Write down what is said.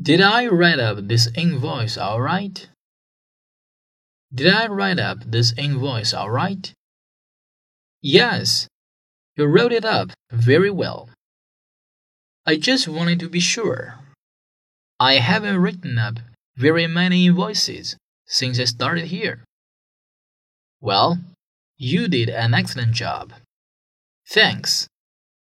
Did I write up this invoice all right? Did I write up this invoice all right? Yes, you wrote it up very well. I just wanted to be sure. I haven't written up very many invoices since I started here. Well, you did an excellent job. Thanks.